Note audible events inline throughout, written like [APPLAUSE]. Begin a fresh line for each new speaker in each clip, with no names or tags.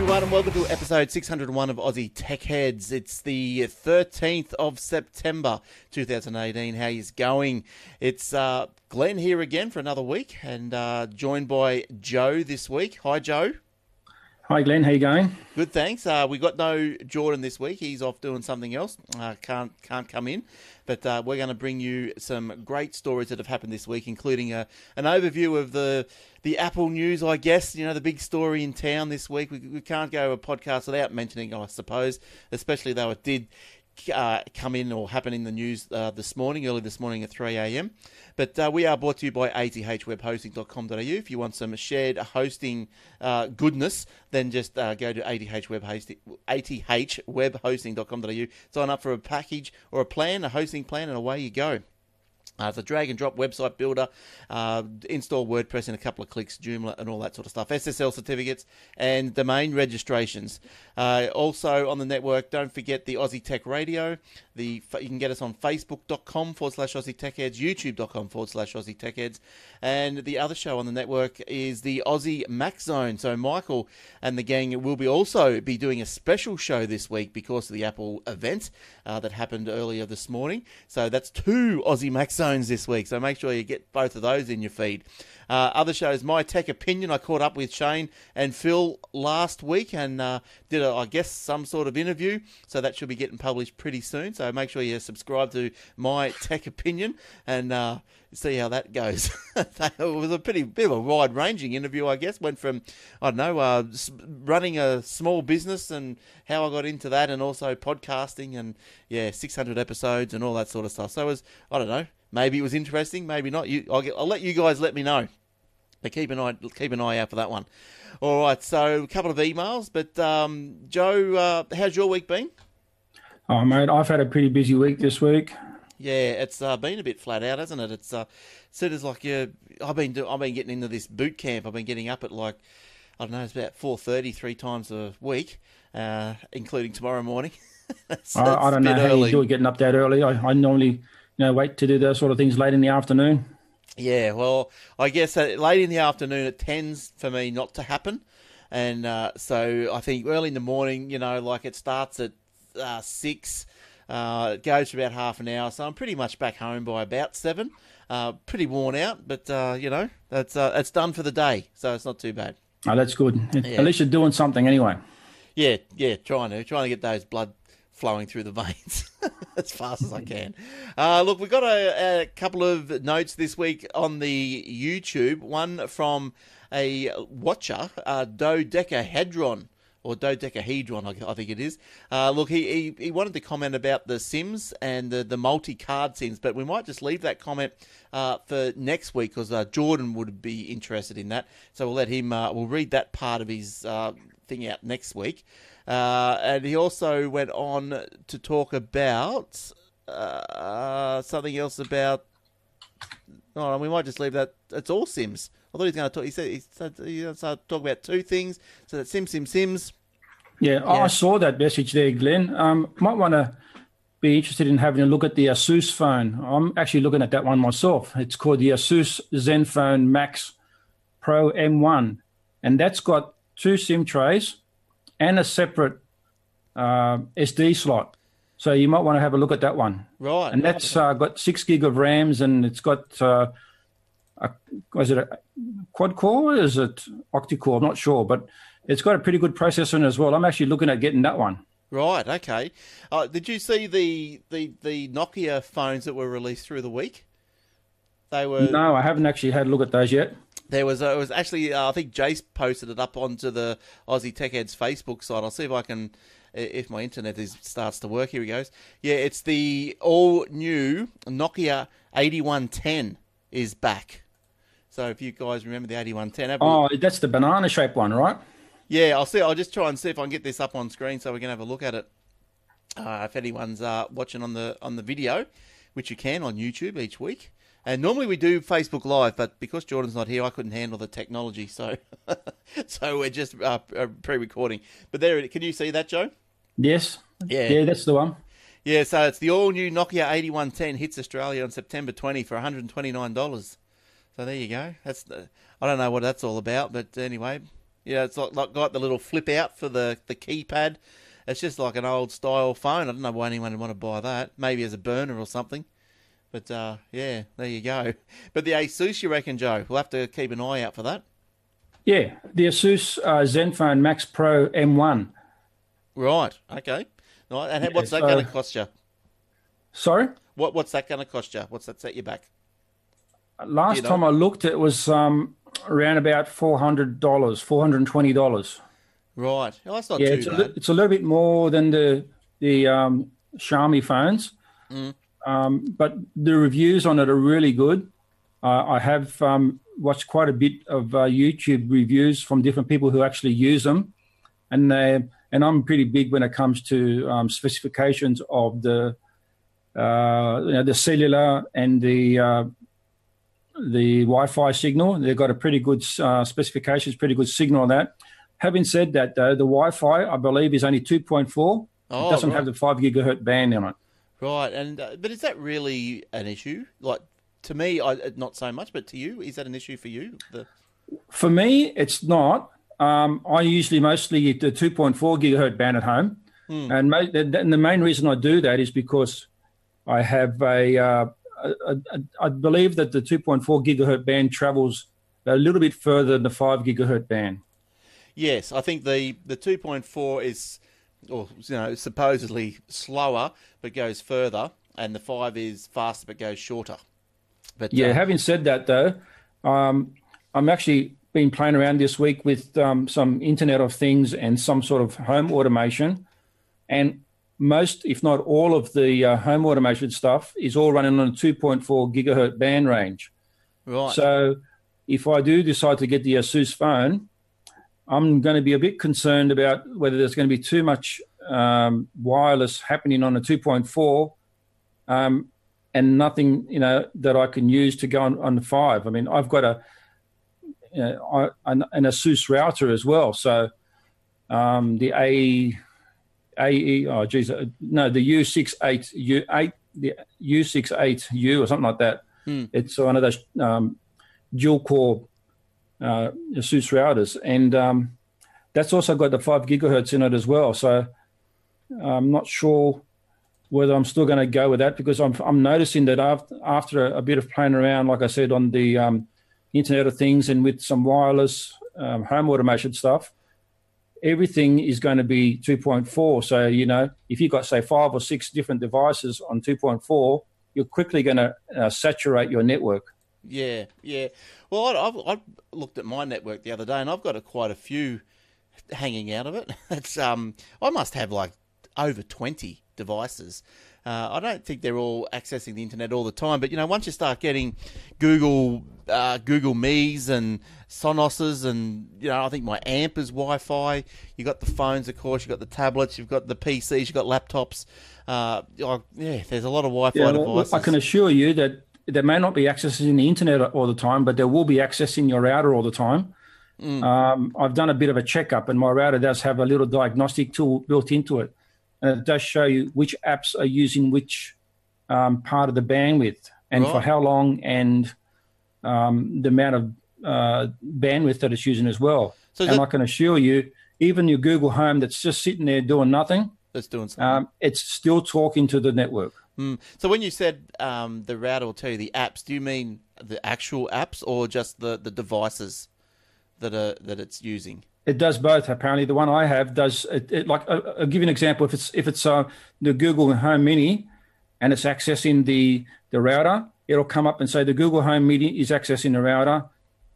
Everyone and welcome to episode 601 of Aussie Tech Heads. It's the 13th of September 2018. How How is going? It's uh, Glenn here again for another week and uh, joined by Joe this week. Hi Joe.
Hi Glenn, how you going?
Good, thanks. Uh, we got no Jordan this week. He's off doing something else. Uh, can't can't come in, but uh, we're going to bring you some great stories that have happened this week, including a, an overview of the the Apple news. I guess you know the big story in town this week. We, we can't go a podcast without mentioning, I suppose, especially though it did uh, come in or happen in the news uh, this morning, early this morning at 3 a.m. But uh, we are brought to you by athwebhosting.com.au. If you want some shared hosting uh, goodness, then just uh, go to athwebhosting, athwebhosting.com.au. Sign up for a package or a plan, a hosting plan, and away you go. Uh, it's a drag and drop website builder. Uh, install WordPress in a couple of clicks, Joomla, and all that sort of stuff. SSL certificates and domain registrations. Uh, also on the network, don't forget the Aussie Tech Radio. The you can get us on Facebook.com forward slash Aussie Tech Heads, YouTube.com forward slash Aussie Tech Heads, and the other show on the network is the Aussie Mac Zone. So Michael and the gang will be also be doing a special show this week because of the Apple event uh, that happened earlier this morning. So that's two Aussie Mac Zones this week. So make sure you get both of those in your feed. Uh, other shows, My Tech Opinion. I caught up with Shane and Phil last week and uh, did, a, I guess, some sort of interview. So that should be getting published pretty soon. So make sure you subscribe to My Tech Opinion and uh, see how that goes. [LAUGHS] it was a pretty bit of a wide ranging interview, I guess. Went from, I don't know, uh, running a small business and how I got into that, and also podcasting and, yeah, 600 episodes and all that sort of stuff. So it was, I don't know, maybe it was interesting, maybe not. You, I'll, get, I'll let you guys let me know. But keep an eye keep an eye out for that one. All right, so a couple of emails, but um, Joe, uh, how's your week been?
Oh mate, I've had a pretty busy week this week.
Yeah, it's uh, been a bit flat out, hasn't it? It's uh, said as like yeah, I've been do- I've been getting into this boot camp. I've been getting up at like I don't know, it's about four thirty three times a week, uh, including tomorrow morning. [LAUGHS]
so I, I, don't know how early. you do it getting up that early. I, I normally you know wait to do those sort of things late in the afternoon.
Yeah, well, I guess late in the afternoon it tends for me not to happen, and uh, so I think early in the morning, you know, like it starts at uh, six, uh, it goes for about half an hour, so I'm pretty much back home by about seven. Uh, pretty worn out, but uh, you know, that's uh, it's done for the day, so it's not too bad.
Oh, that's good. Yeah. At least you're doing something anyway.
Yeah, yeah, trying to trying to get those blood flowing through the [LAUGHS] veins as fast as I can. Uh, look, we've got a, a, couple of notes this week on the YouTube. One from a watcher, uh, Dodecahedron. Or dodecahedron, I, I think it is. Uh, look, he, he, he wanted to comment about the Sims and the, the multi card Sims, but we might just leave that comment uh, for next week because uh, Jordan would be interested in that. So we'll let him. Uh, we'll read that part of his uh, thing out next week. Uh, and he also went on to talk about uh, something else about. Oh, we might just leave that. It's all Sims. I thought he was going to talk. He said he said he started talk about two things. So that Sim Sim Sims.
Yeah, yeah. I saw that message there, Glenn. Um, might want to be interested in having a look at the Asus phone. I'm actually looking at that one myself. It's called the Asus ZenFone Max Pro M1, and that's got two SIM trays and a separate uh, SD slot. So you might want to have a look at that one.
Right.
And that's uh, got six gig of RAMs and it's got, uh, a, was it a quad core? Is it octa core? I'm not sure, but it's got a pretty good processor in as well. I'm actually looking at getting that one.
Right. Okay. Uh, did you see the, the the Nokia phones that were released through the week?
They were. No, I haven't actually had a look at those yet.
There was uh, it was actually uh, I think Jace posted it up onto the Aussie Tech Heads Facebook site. I'll see if I can if my internet is starts to work. Here he goes. Yeah, it's the all new Nokia 8110 is back. So if you guys remember the 8110,
oh, that's the banana shaped one, right?
Yeah, I'll see. I'll just try and see if I can get this up on screen so we can have a look at it. Uh, if anyone's uh, watching on the on the video, which you can on YouTube each week. And normally we do Facebook Live, but because Jordan's not here, I couldn't handle the technology, so [LAUGHS] so we're just uh, uh, pre-recording. But there, can you see that, Joe?
Yes. Yeah. Yeah, that's the one.
Yeah, so it's the all-new Nokia 8110 hits Australia on September 20 for 129 dollars. So there you go. That's the, I don't know what that's all about, but anyway, yeah, it's like, like got the little flip out for the, the keypad. It's just like an old style phone. I don't know why anyone would want to buy that. Maybe as a burner or something. But uh, yeah, there you go. [LAUGHS] But the Asus, you reckon, Joe? We'll have to keep an eye out for that.
Yeah, the Asus uh, ZenFone Max Pro M1.
Right. Okay. Right. And yeah, what's that so, going to cost you?
Sorry.
What What's that going to cost you? What's that set you back?
Last you know? time I looked, it was um, around about four hundred dollars, four hundred and twenty dollars.
Right. Well, that's not
yeah,
too
it's
bad.
A, it's a little bit more than the the um, Xiaomi phones, mm. Um, but the reviews on it are really good. Uh, I have um, watched quite a bit of uh, YouTube reviews from different people who actually use them, and they, and I'm pretty big when it comes to um, specifications of the uh, you know, the cellular and the uh, the Wi-Fi signal. They've got a pretty good uh, specifications, pretty good signal on that. Having said that, though, the Wi-Fi I believe is only 2.4. Oh, it doesn't right. have the five gigahertz band on it.
Right, and uh, but is that really an issue? Like to me, I, not so much, but to you, is that an issue for you? The...
For me, it's not. Um, I usually mostly the 2.4 gigahertz band at home, hmm. and, ma- and the main reason I do that is because I have a, uh, a, a, a I believe that the 2.4 gigahertz band travels a little bit further than the 5 gigahertz band.
Yes, I think the, the 2.4 is, or you know, supposedly slower but goes further, and the 5 is faster but goes shorter.
But yeah, uh, having said that though, um, I'm actually been playing around this week with um, some Internet of Things and some sort of home automation, and most, if not all, of the uh, home automation stuff is all running on a 2.4 gigahertz band range.
Right.
So, if I do decide to get the Asus phone, I'm going to be a bit concerned about whether there's going to be too much um, wireless happening on a 2.4, um, and nothing, you know, that I can use to go on, on the five. I mean, I've got a you know, an, an Asus router as well, so um, the A AE, oh geez, uh, no, the U68 U8, the U68U or something like that. Hmm. It's one of those um, dual core uh, ASUS routers, and um, that's also got the five gigahertz in it as well. So I'm not sure whether I'm still going to go with that because I'm I'm noticing that after after a, bit of playing around, like I said, on the um, Internet of Things and with some wireless um, home automation stuff, everything is going to be 2.4. So, you know, if you've got, say, five or six different devices on 2.4, you're quickly going to uh, saturate your network.
Yeah, yeah. Well, I, I, looked at my network the other day, and I've got a, quite a few hanging out of it. [LAUGHS] It's um, I must have like over 20 devices. Uh, I don't think they're all accessing the internet all the time, but you know, once you start getting Google uh, Google Me's and Sonos's, and you know, I think my Amp is Wi-Fi. You got the phones, of course. You have got the tablets. You've got the PCs. You've got laptops. Uh, yeah, there's a lot of Wi-Fi yeah, devices.
I can assure you that they may not be accessing the internet all the time, but they will be accessing your router all the time. Mm. Um, I've done a bit of a checkup, and my router does have a little diagnostic tool built into it, and it does show you which apps are using which um, part of the bandwidth and right. for how long, and um, the amount of uh, bandwidth that it's using as well. So and that, I can assure you, even your Google Home that's just sitting there doing nothing,
it's doing something.
Um, it's still talking to the network.
Mm. So when you said um, the router will tell you the apps, do you mean the actual apps or just the, the devices that are that it's using?
It does both. Apparently, the one I have does. It, it like uh, I'll give you an example. If it's if it's uh, the Google Home Mini, and it's accessing the the router, it'll come up and say the Google Home Mini is accessing the router.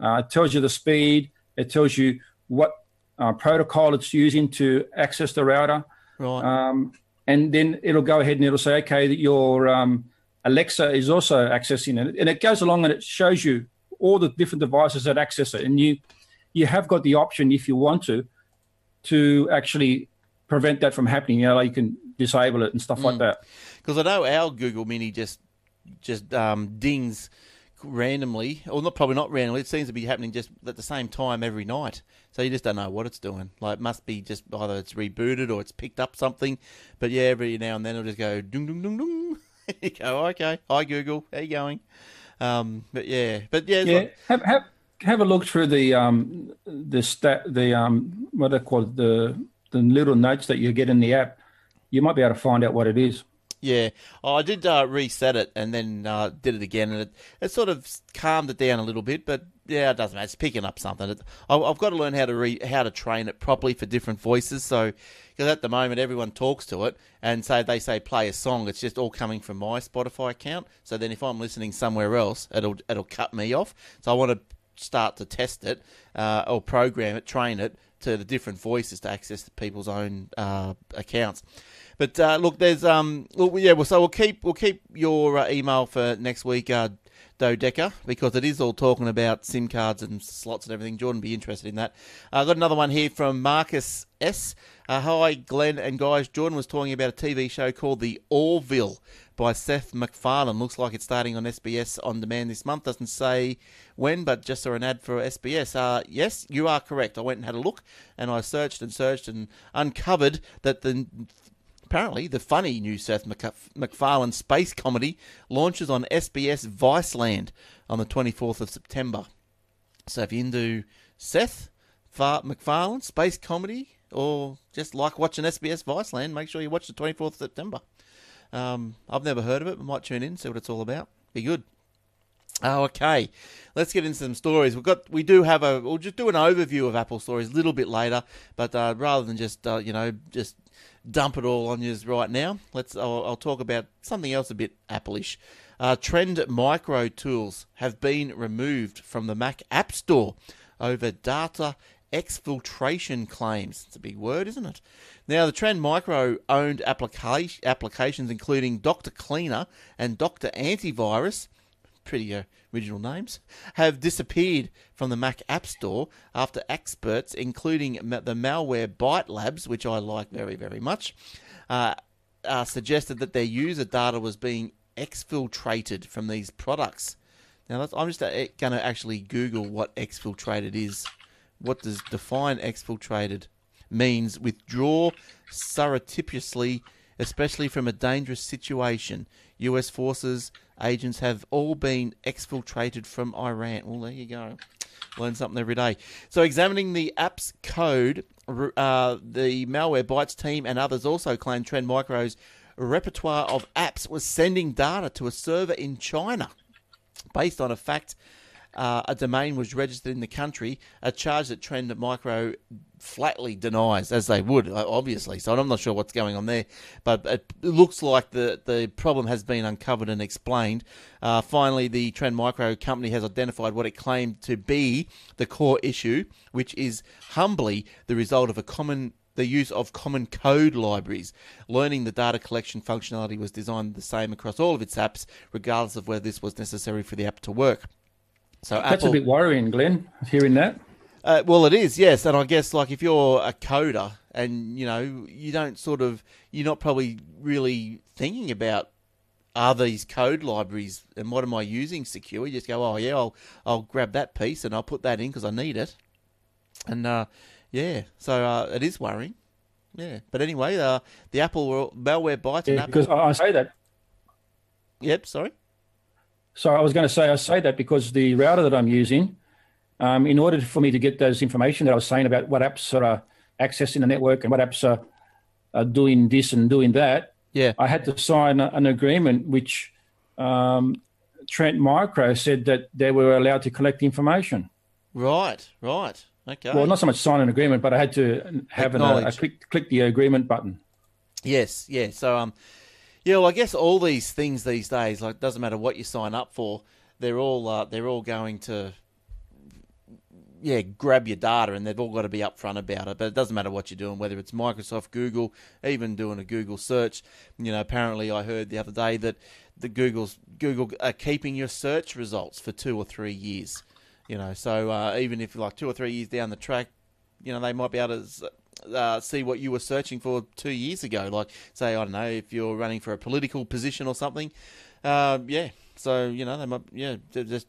Uh, it tells you the speed. It tells you what uh, protocol it's using to access the router.
Right.
Um, and then it'll go ahead and it'll say, okay, that your um, Alexa is also accessing it, and it goes along and it shows you all the different devices that access it, and you you have got the option if you want to to actually prevent that from happening. You know, like you can disable it and stuff mm. like that.
Because I know our Google Mini just just um, dings randomly, or not probably not randomly. It seems to be happening just at the same time every night. So you just don't know what it's doing. Like it must be just either it's rebooted or it's picked up something. But yeah, every now and then it'll just go dung dung dung dung. [LAUGHS] you go okay. Hi Google, how you going? Um, but yeah, but yeah,
yeah.
Like...
have, have have a look through the um, the stat the um, what they call it, the the little notes that you get in the app. You might be able to find out what it is.
Yeah, oh, I did uh, reset it and then uh, did it again, and it, it sort of calmed it down a little bit. But yeah, it doesn't matter. It's picking up something. It, I, I've got to learn how to re, how to train it properly for different voices. So, because at the moment everyone talks to it and say they say play a song, it's just all coming from my Spotify account. So then if I'm listening somewhere else, it'll it'll cut me off. So I want to start to test it uh, or program it, train it to the different voices to access people's own uh, accounts. But uh, look, there's um, look, yeah. Well, so we'll keep we'll keep your uh, email for next week, uh, Dodeca, because it is all talking about SIM cards and slots and everything. Jordan be interested in that. I uh, got another one here from Marcus S. Uh, hi, Glenn and guys. Jordan was talking about a TV show called The Orville by Seth MacFarlane. Looks like it's starting on SBS on demand this month. Doesn't say when, but just saw an ad for SBS. Uh, yes, you are correct. I went and had a look, and I searched and searched and uncovered that the apparently the funny new Seth MacFarlane space comedy launches on SBS Viceland on the 24th of September. So if you're into Seth MacFarlane space comedy, or just like watching SBS Viceland, make sure you watch the 24th of September. Um, I've never heard of it, but might tune in, see what it's all about. Be good. Oh, okay. Let's get into some stories. We've got, we do have a, we'll just do an overview of Apple stories a little bit later, but uh, rather than just, uh, you know, just dump it all on you right now, let's, I'll, I'll talk about something else a bit Apple-ish. Uh, Trend Micro tools have been removed from the Mac App Store over data exfiltration claims. It's a big word, isn't it? Now, the Trend Micro owned applica- applications, including Dr. Cleaner and Dr. Antivirus, pretty uh, original names, have disappeared from the Mac App Store after experts, including the Malwarebytes Labs, which I like very, very much, uh, uh, suggested that their user data was being exfiltrated from these products. Now, I'm just uh, going to actually Google what exfiltrated is. What does define exfiltrated? means withdraw surreptitiously, especially from a dangerous situation. US forces agents have all been exfiltrated from Iran. Well, there you go. Learn something every day. So, examining the app's code, uh, the Malwarebytes team and others also claim Trend Micro's repertoire of apps was sending data to a server in China based on a fact uh, a domain was registered in the country, a charge that Trend Micro flatly denies, as they would, uh, obviously. So I'm not sure what's going on there, but it looks like the, the problem has been uncovered and explained. Uh, finally, the Trend Micro company has identified what it claimed to be the core issue, which is humbly the result of a common the use of common code libraries. Learning the data collection functionality was designed the same across all of its apps, regardless of whether this was necessary for the app to work.
So that's Apple, a bit worrying, Glenn. Hearing that.
Uh, well, it is, yes, and I guess like if you're a coder and you know you don't sort of you're not probably really thinking about are these code libraries and what am I using secure? You just go, oh yeah, I'll I'll grab that piece and I'll put that in because I need it, and uh, yeah, so uh, it is worrying. Yeah, but anyway, uh, the Apple malware bytes.
Yeah, because I say that.
Yep, sorry.
So I was going to say, I say that because the router that I'm using, um, in order for me to get those information that I was saying about what apps are accessing the network and what apps are, are doing this and doing that,
yeah,
I had to sign an agreement which um, Trend Micro said that they were allowed to collect information.
Right, right. Okay.
Well, not so much sign an agreement, but I had to have an, a, a click, click the agreement button.
Yes, yeah. So um, yeah, well, I guess all these things these days, like, doesn't matter what you sign up for, they're all uh, they're all going to, yeah, grab your data, and they've all got to be upfront about it. But it doesn't matter what you're doing, whether it's Microsoft, Google, even doing a Google search. You know, apparently, I heard the other day that the Google's Google are keeping your search results for two or three years. You know, so uh, even if like two or three years down the track, you know, they might be able to uh, see what you were searching for two years ago. Like, say, I don't know, if you're running for a political position or something. Uh, yeah, so you know they might yeah just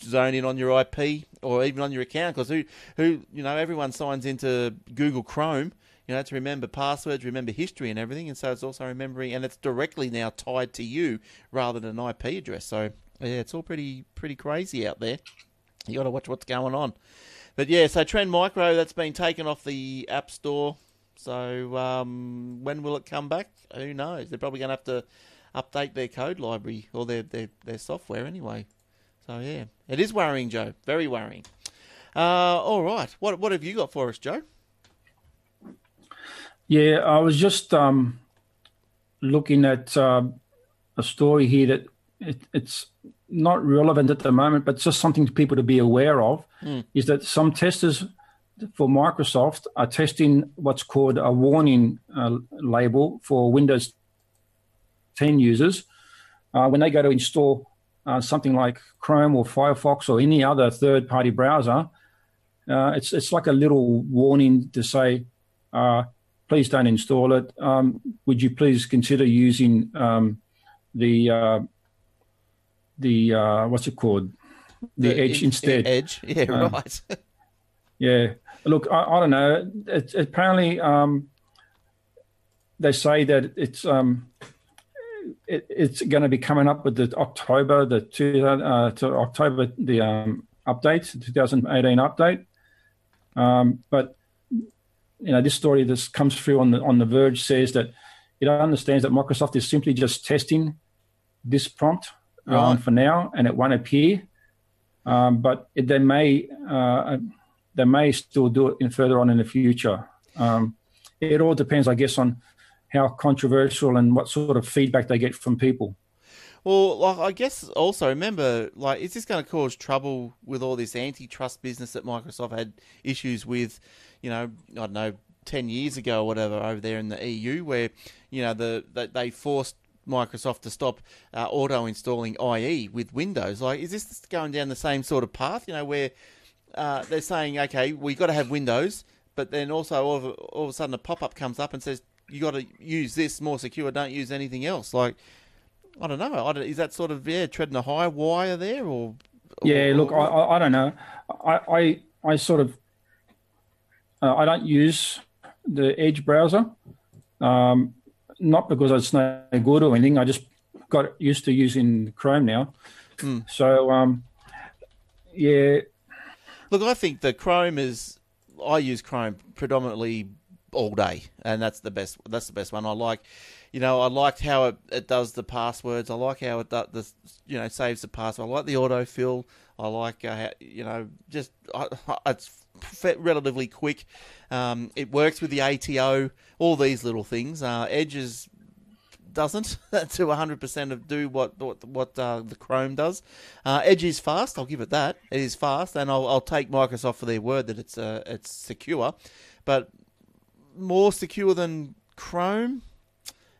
zone in on your IP or even on your account because who who you know everyone signs into Google Chrome. You know to remember passwords, remember history and everything, and so it's also remembering, and it's directly now tied to you rather than an IP address. So yeah, it's all pretty pretty crazy out there. You got to watch what's going on. But yeah, so Trend Micro that's been taken off the App Store. So um, when will it come back? Who knows? They're probably going to have to update their code library or their, their, their software anyway. So yeah, it is worrying, Joe. Very worrying. Uh, all right, what what have you got for us, Joe?
Yeah, I was just um, looking at uh, a story here that it, it's not relevant at the moment, but just something for people to be aware of.
Mm.
Is that some testers for Microsoft are testing what's called a warning uh, label for Windows 10 users uh, when they go to install uh, something like Chrome or Firefox or any other third-party browser. Uh, it's it's like a little warning to say, uh, please don't install it. Um, would you please consider using um, the uh, the uh, what's it called, the, the Edge in, instead?
Edge, yeah, uh, right. [LAUGHS]
yeah, look, I, I don't know. It, apparently, um, they say that it's um, it, it's going to be coming up with the October the two uh, to October the um, update, 2018 update. Um, but you know, this story that comes through on the on the Verge says that it understands that Microsoft is simply just testing this prompt um, right. um, for now, and it won't appear. Um, but it, they may uh, they may still do it in further on in the future. Um, it all depends, I guess, on how controversial and what sort of feedback they get from people.
Well, like I guess also remember, like, is this going to cause trouble with all this antitrust business that Microsoft had issues with? You know, I don't know, ten years ago or whatever over there in the EU, where you know the, the they forced Microsoft to stop uh, auto installing IE with Windows. Like, is this going down the same sort of path? You know, where uh, they're saying, okay, we've got to have Windows, but then also all of, all of a sudden a pop up comes up and says you got to use this more secure. Don't use anything else. Like, I don't know. I don't, is that sort of yeah treading a high wire there, or?
Yeah, look, or, I, I don't know. I I, I sort of uh, I don't use the Edge browser, um, not because it's no good or anything. I just got used to using Chrome now.
Mm.
So um, yeah.
Look, I think the Chrome is. I use Chrome predominantly all day, and that's the best. That's the best one. I like, you know, I liked how it, it does the passwords. I like how it does the, you know, saves the password. I like the autofill. I like, uh, how, you know, just I, it's relatively quick. Um, it works with the ATO. All these little things. Uh, Edge's doesn't [LAUGHS] to 100% of do what what, what uh, the Chrome does. Uh, Edge is fast. I'll give it that. It is fast, and I'll, I'll take Microsoft for their word that it's uh, it's secure. But more secure than Chrome.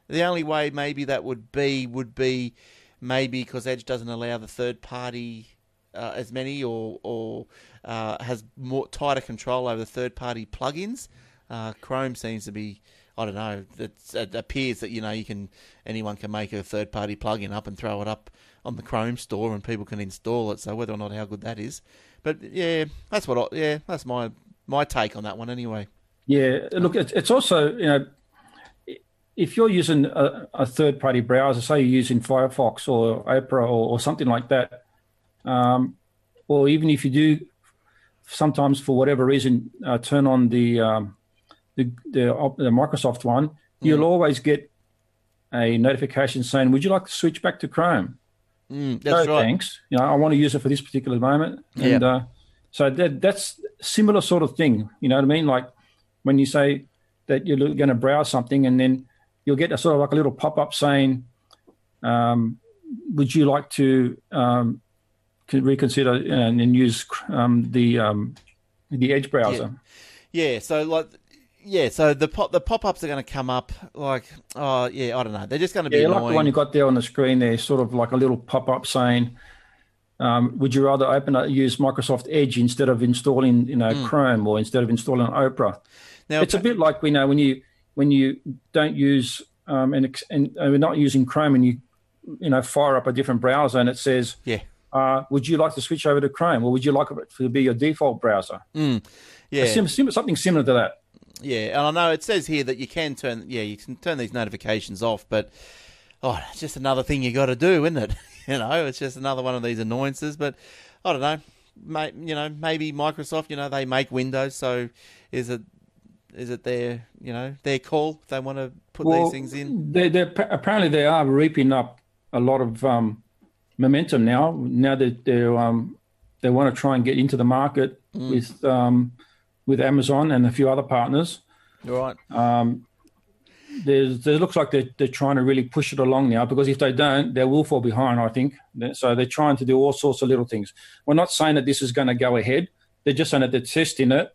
The only way maybe that would be would be maybe because Edge doesn't allow the third party uh, as many or or uh, has more tighter control over the third party plugins. Uh, Chrome seems to be I don't know. it appears that you know you can anyone can make a third party plugin up and throw it up on the Chrome store and people can install it. So whether or not how good that is, but yeah, that's what I, yeah that's my my take on that one anyway.
Yeah, look, it's also you know if you're using a, a third-party browser, say you're using Firefox or Opera or, or something like that, um, or even if you do sometimes for whatever reason uh, turn on the, um, the, the the Microsoft one, mm. you'll always get a notification saying, "Would you like to switch back to Chrome?"
Mm, that's
no,
right.
Thanks. You know, I want to use it for this particular moment, and yeah. uh, so that that's similar sort of thing. You know what I mean? Like when you say that you're going to browse something and then you'll get a sort of like a little pop up saying, um, "Would you like to um, reconsider and, and use um, the um, the Edge browser?"
Yeah. yeah. So like. Yeah, so the pop the pop ups are going to come up like oh yeah I don't know they're just going to be
yeah like the one you got there on the screen there sort of like a little pop up saying um, would you rather open use Microsoft Edge instead of installing you know mm. Chrome or instead of installing Opera now, it's a bit like we know when you when you don't use um, and, and uh, we're not using Chrome and you you know fire up a different browser and it says
yeah.
Uh, would you like to switch over to Chrome, or would you like it to be your default browser?
Mm, yeah,
sim- sim- something similar to that.
Yeah, and I know it says here that you can turn, yeah, you can turn these notifications off, but oh, it's just another thing you got to do, isn't it? [LAUGHS] you know, it's just another one of these annoyances. But I don't know. may, you know, maybe Microsoft, you know, they make Windows, so is it is it their you know their call if they want to put well, these things in?
They, apparently they are reaping up a lot of um, momentum now. Now that they um, they want to try and get into the market mm. with um, with Amazon and a few other partners.
Right.
Um, there's, it looks like they're, they're trying to really push it along now because if they don't, they will fall behind, I think. So they're trying to do all sorts of little things. We're not saying that this is going to go ahead. They're just saying that they're testing it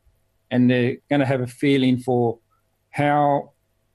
and they're going to have a feeling for how,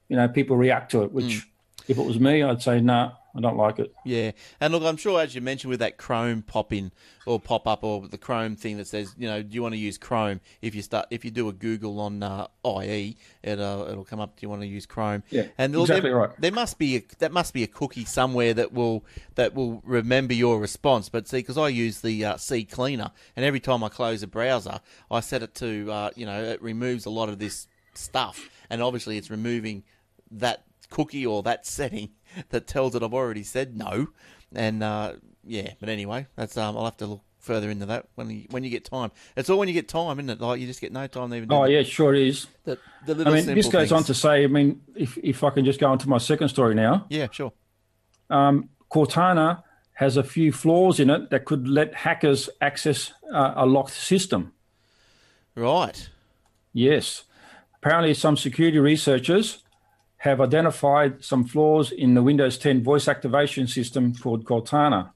you know, people react to it, which mm. if it was me, I'd say, no, nah, I don't like it.
Yeah, and look, I'm sure as you mentioned with that Chrome pop in or pop up or the Chrome thing that says, you know, do you want to use Chrome? If you start, if you do a Google on uh, IE, it, uh, it'll come up. Do you want to use Chrome?
Yeah, and exactly
there,
right.
There must be a, that must be a cookie somewhere that will that will remember your response. But see, because I use the uh, Cleaner, and every time I close a browser, I set it to, uh, you know, it removes a lot of this stuff, and obviously it's removing that cookie or that setting [LAUGHS] that tells it I've already said no. And uh, yeah, but anyway, that's um, I'll have to look further into that when you, when you get time. It's all when you get time, isn't it? Like you just get no time to even.
Oh yeah, sure is.
The, the I
mean, this goes
things.
on to say. I mean, if if I can just go on to my second story now.
Yeah, sure.
Um, Cortana has a few flaws in it that could let hackers access uh, a locked system.
Right.
Yes. Apparently, some security researchers have identified some flaws in the Windows 10 voice activation system called Cortana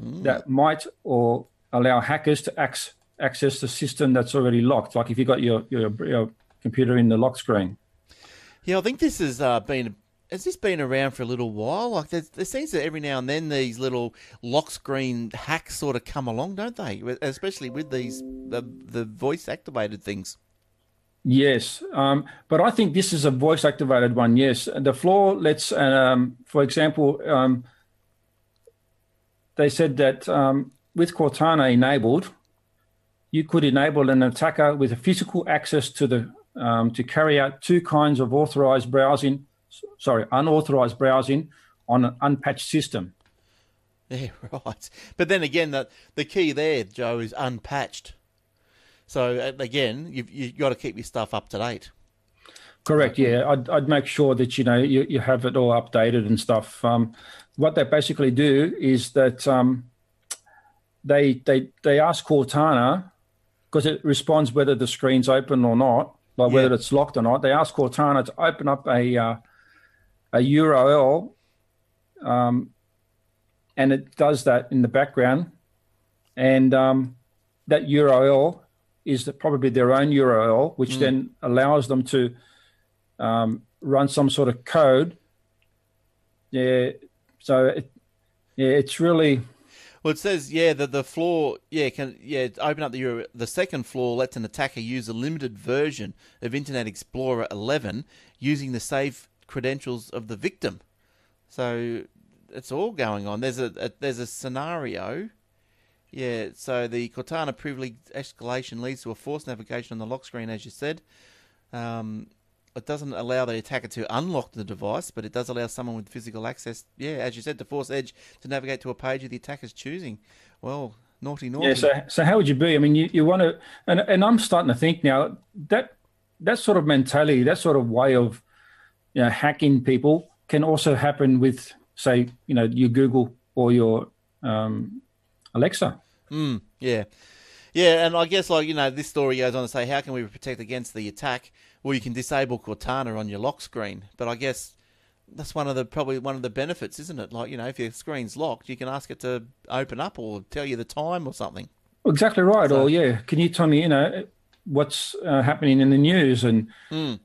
mm. that might or allow hackers to ac- access the system that's already locked. Like if you got your, your, your computer in the lock screen.
Yeah, I think this has uh, been has this been around for a little while? Like there, there seems that every now and then these little lock screen hacks sort of come along, don't they? Especially with these the the voice activated things.
Yes, um, but I think this is a voice activated one. Yes, the flaw lets, um, for example, um, they said that um, with Cortana enabled, you could enable an attacker with a physical access to the um, to carry out two kinds of authorized browsing, sorry, unauthorized browsing on an unpatched system. [LAUGHS]
Yeah, right. But then again, the the key there, Joe, is unpatched. So again, you've you got to keep your stuff up to date.
Correct. Yeah, I'd, I'd make sure that you know you, you have it all updated and stuff. Um, what they basically do is that um, they they they ask Cortana because it responds whether the screen's open or not, like yeah. whether it's locked or not. They ask Cortana to open up a uh, a URL, um, and it does that in the background, and um, that URL is that probably their own URL, which mm. then allows them to um, run some sort of code. Yeah, so it, yeah, it's really.
Well, it says yeah that the flaw yeah can yeah open up the URL. The second flaw lets an attacker use a limited version of Internet Explorer 11 using the safe credentials of the victim. So it's all going on. There's a, a there's a scenario yeah, so the Cortana privilege escalation leads to a forced navigation on the lock screen, as you said. Um, it doesn't allow the attacker to unlock the device, but it does allow someone with physical access, yeah, as you said, to force Edge to navigate to a page of the attacker's choosing. Well, naughty, naughty.
Yeah, so, so how would you be? I mean, you, you want to, and, and I'm starting to think now that that sort of mentality, that sort of way of you know, hacking people can also happen with, say, you know, your Google or your um, Alexa.
Mm, yeah. Yeah, and I guess like you know, this story goes on to say, how can we protect against the attack? Well, you can disable Cortana on your lock screen, but I guess that's one of the probably one of the benefits, isn't it? Like you know, if your screen's locked, you can ask it to open up or tell you the time or something.
Exactly right. So, or yeah, can you tell me, you know, what's uh, happening in the news and.
Mm.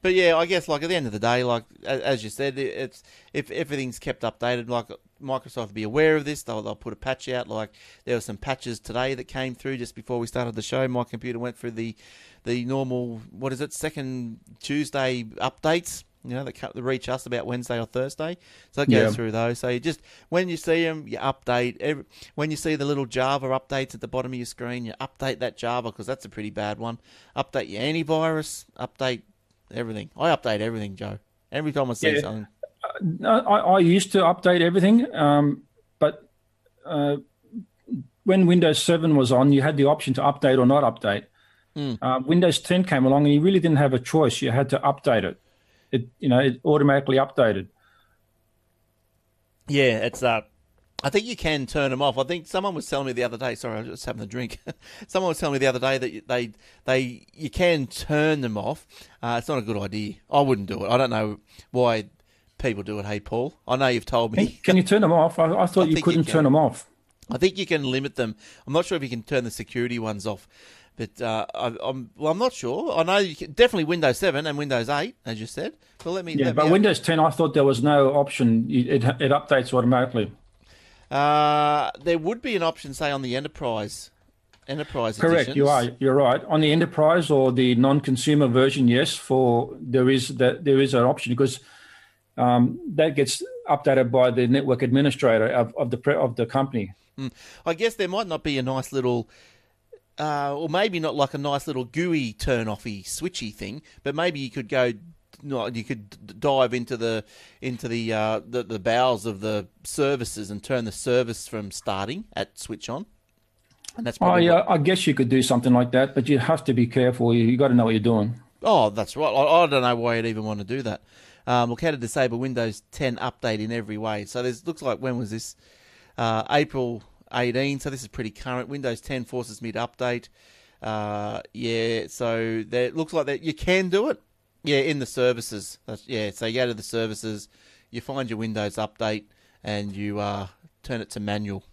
But yeah, I guess like at the end of the day, like as you said, it's if everything's kept updated, like Microsoft will be aware of this. They'll, they'll put a patch out. Like there were some patches today that came through just before we started the show. My computer went through the the normal what is it second Tuesday updates. You know, that reach us about Wednesday or Thursday. So it goes yeah. through those. So you just when you see them, you update. Every, when you see the little Java updates at the bottom of your screen, you update that Java because that's a pretty bad one. Update your antivirus. Update everything. I update everything, Joe. Every time I see yeah. something.
I, I, used to update everything, um, but uh, when Windows 7 was on, you had the option to update or not update. Mm. Uh, Windows 10 came along, and you really didn't have a choice. You had to update it. It, you know, it automatically updated.
Yeah, it's uh, I think you can turn them off. I think someone was telling me the other day. Sorry, I was just having a drink. [LAUGHS] someone was telling me the other day that they they you can turn them off. Uh, it's not a good idea. I wouldn't do it. I don't know why people do it. Hey, Paul, I know you've told me.
Can you turn them off? I, I thought I you couldn't you turn them off.
I think you can limit them. I'm not sure if you can turn the security ones off, but uh, I, am well. I'm not sure. I know you can, definitely Windows 7 and Windows 8, as you said. But let me.
Yeah,
let
but
me
Windows 10, I thought there was no option. It it updates automatically.
Uh, there would be an option, say, on the enterprise. Enterprise
Correct,
editions.
you are. You're right. On the enterprise or the non-consumer version, yes. For there is that there is an option because um, that gets updated by the network administrator of, of the of the company.
Mm. I guess there might not be a nice little, uh, or maybe not like a nice little GUI turn offy switchy thing, but maybe you could go. You could dive into the into the, uh, the the bowels of the services and turn the service from starting at switch on.
And that's probably oh, yeah, I guess you could do something like that, but you have to be careful. You, you got to know what you're doing.
Oh, that's right. I, I don't know why you'd even want to do that. Um, look how to disable Windows 10 update in every way. So this looks like when was this? Uh, April 18. So this is pretty current. Windows 10 forces me to update. Uh, yeah, so it looks like that you can do it. Yeah, in the services. That's, yeah, so you go to the services, you find your Windows update, and you uh, turn it to manual.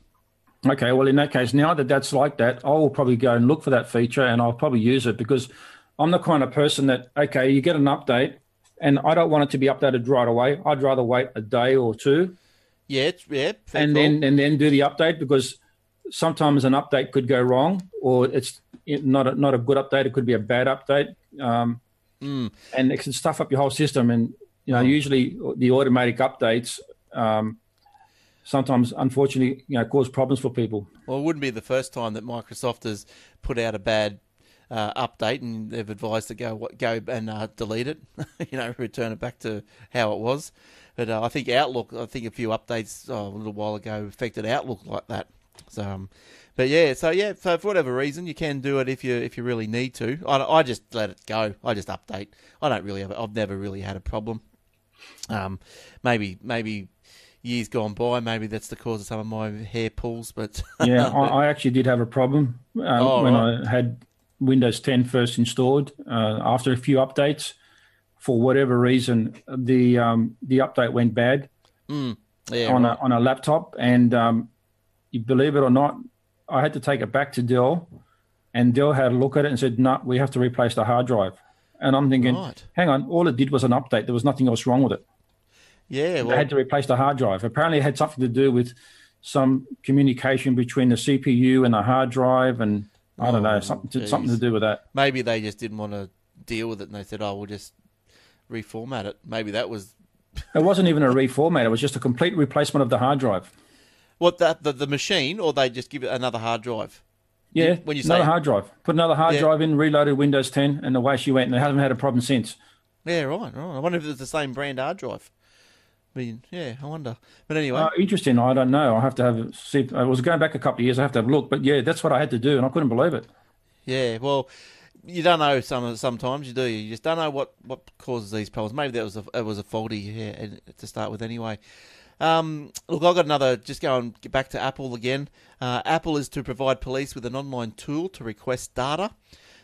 Okay, well, in that case, now that that's like that, I will probably go and look for that feature and I'll probably use it because I'm the kind of person that, okay, you get an update and I don't want it to be updated right away. I'd rather wait a day or two.
Yeah, it's, yeah.
And cool. then and then do the update because sometimes an update could go wrong or it's not a, not a good update. It could be a bad update. Um, mm. And it can stuff up your whole system. And, you know, oh. usually the automatic updates um, – sometimes, unfortunately, you know, cause problems for people.
Well, it wouldn't be the first time that Microsoft has put out a bad uh, update and they've advised to go go and uh, delete it, [LAUGHS] you know, return it back to how it was. But uh, I think Outlook, I think a few updates oh, a little while ago affected Outlook like that. So, um, but yeah, so yeah, so for whatever reason, you can do it if you if you really need to. I, I just let it go. I just update. I don't really have. I've never really had a problem. Um, maybe maybe years gone by. Maybe that's the cause of some of my hair pulls. But
yeah, [LAUGHS] I, I, actually did have a problem um, oh, when right. I had Windows 10 first installed. Uh, after a few updates, for whatever reason, the um, the update went bad
mm, yeah,
on
right.
a on a laptop, and um, you believe it or not, I had to take it back to Dell, and Dell had a look at it and said, "No, we have to replace the hard drive." And I'm thinking, right. hang on, all it did was an update. There was nothing else wrong with it.
Yeah, well,
they had to replace the hard drive. Apparently, it had something to do with some communication between the CPU and the hard drive, and I don't oh, know something to, something to do with that.
Maybe they just didn't want to deal with it, and they said, "Oh, we'll just reformat it." Maybe that was. [LAUGHS]
it wasn't even a reformat; it was just a complete replacement of the hard drive.
What that the, the machine, or they just give it another hard drive?
Yeah, when you say another hard drive, put another hard yeah. drive in, reloaded Windows 10, and away she went, and they haven't had a problem since.
Yeah, right, right. I wonder if it's the same brand hard drive. Mean, yeah, I wonder. But anyway, uh,
interesting. I don't know. I have to have see. I was going back a couple of years. I have to have a look. But yeah, that's what I had to do, and I couldn't believe it.
Yeah, well, you don't know some sometimes you do. You just don't know what, what causes these problems. Maybe that was a it was a faulty yeah, to start with anyway. Um, look, I've got another. Just going back to Apple again. Uh, Apple is to provide police with an online tool to request data.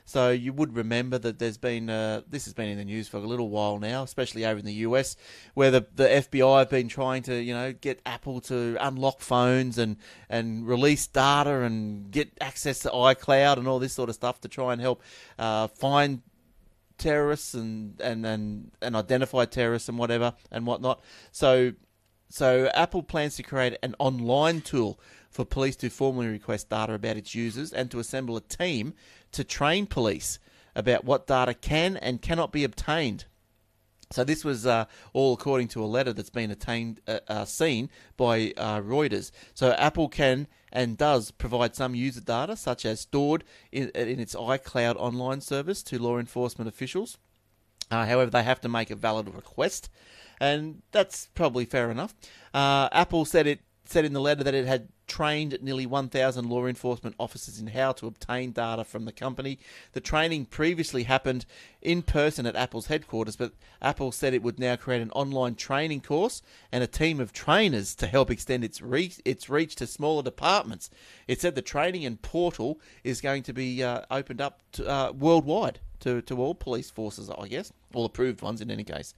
So you would remember that there's been uh, this has been in the news for a little while now, especially over in the US, where the, the FBI have been trying to you know get Apple to unlock phones and and release data and get access to iCloud and all this sort of stuff to try and help uh, find terrorists and, and, and, and identify terrorists and whatever and whatnot. So so Apple plans to create an online tool for police to formally request data about its users and to assemble a team to train police about what data can and cannot be obtained. So this was uh, all according to a letter that's been attained, uh, uh, seen by uh, Reuters. So Apple can and does provide some user data, such as stored in, in its iCloud online service to law enforcement officials. Uh, however, they have to make a valid request, and that's probably fair enough. Uh, Apple said it said in the letter that it had trained nearly 1,000 law enforcement officers in how to obtain data from the company. The training previously happened in person at Apple's headquarters, but Apple said it would now create an online training course and a team of trainers to help extend its reach, its reach to smaller departments. It said the training and portal is going to be uh, opened up to, uh, worldwide to, to all police forces, I guess, all approved ones in any case.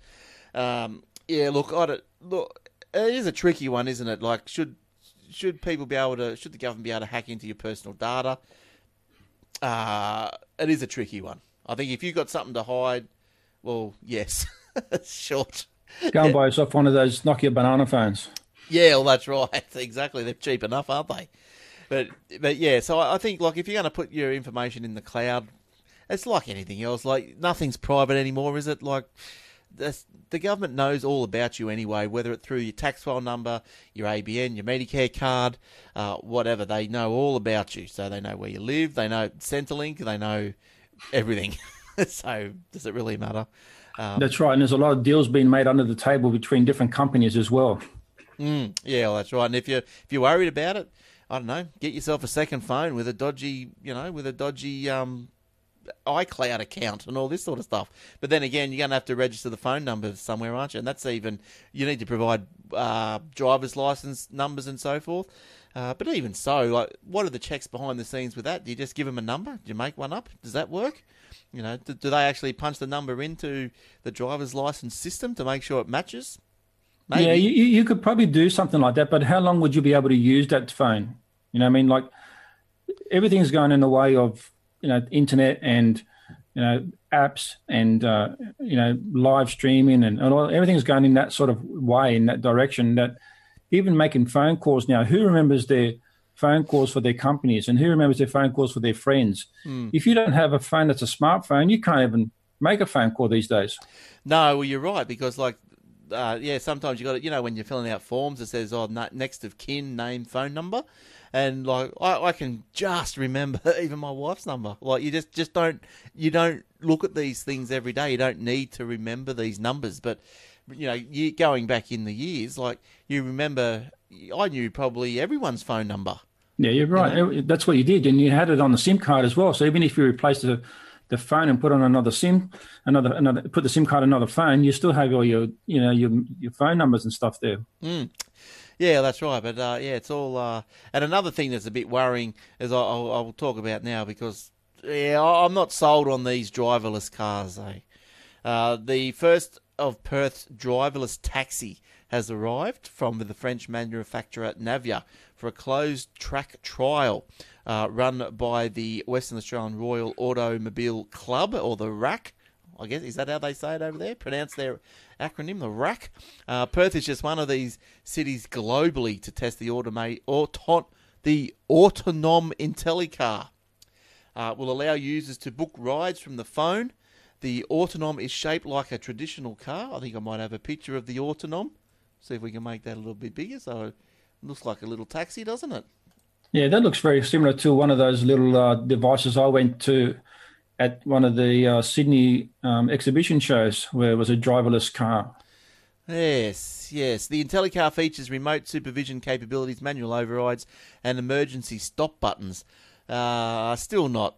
Um, yeah, look, I don't, look, it is a tricky one, isn't it? Like, should should people be able to? Should the government be able to hack into your personal data? Uh, it is a tricky one. I think if you've got something to hide, well, yes, [LAUGHS] short.
Go and buy yourself one of those Nokia banana phones.
Yeah, well, that's right. [LAUGHS] Exactly. They're cheap enough, aren't they? But but yeah, so I think like if you're going to put your information in the cloud, it's like anything else. Like nothing's private anymore, is it? Like the government knows all about you anyway, whether it's through your tax file number, your ABN, your Medicare card, uh, whatever. They know all about you. So they know where you live, they know Centrelink, they know everything. [LAUGHS] so does it really matter?
Um, that's right. And there's a lot of deals being made under the table between different companies as well.
Mm, yeah, well, that's right. And if you're if you're worried about it, I don't know, get yourself a second phone with a dodgy, you know, with a dodgy um, iCloud account and all this sort of stuff. But then again, you're going to have to register the phone number somewhere, aren't you? And that's even you need to provide uh, driver's license numbers and so forth. Uh, but even so, like, what are the checks behind the scenes with that? Do you just give them a number? Do you make one up? Does that work? You know, do, do they actually punch the number into the driver's license system to make sure it matches?
Maybe. Yeah, you, you could probably do something like that, but how long would you be able to use that phone? You know, I mean, like everything's going in the way of you know internet and you know apps and uh, you know live streaming and, and all, everything's going in that sort of way in that direction that even making phone calls now who remembers their phone calls for their companies and who remembers their phone calls for their friends? Mm. if you don't have a phone that's a smartphone you can't even make a phone call these days.
No well you're right because like uh, yeah sometimes you got to you know when you're filling out forms it says oh next of kin name phone number and like I, I can just remember [LAUGHS] even my wife's number. Like you just just don't you don't look at these things every day. You don't need to remember these numbers, but you know, you going back in the years, like you remember, I knew probably everyone's phone number.
Yeah, you're right. You know? That's what you did, and you had it on the SIM card as well. So even if you replaced the the phone and put on another SIM, another another put the SIM card on another phone, you still have all your you know your your phone numbers and stuff there.
Mm. Yeah, that's right. But uh, yeah, it's all. Uh... And another thing that's a bit worrying is I'll, I'll talk about now because yeah, I'm not sold on these driverless cars. Eh? Uh, the first of Perth's driverless taxi has arrived from the French manufacturer Navya for a closed track trial uh, run by the Western Australian Royal Automobile Club, or the RAC. I guess is that how they say it over there? Pronounce their acronym, the RAC. Uh, Perth is just one of these cities globally to test the automate auton the autonom IntelliCar. Uh, will allow users to book rides from the phone. The autonom is shaped like a traditional car. I think I might have a picture of the autonom. See if we can make that a little bit bigger. So it looks like a little taxi, doesn't it?
Yeah, that looks very similar to one of those little uh, devices I went to at one of the uh, Sydney um, exhibition shows where it was a driverless car.
Yes, yes. The IntelliCar features remote supervision capabilities, manual overrides, and emergency stop buttons. Uh, still not.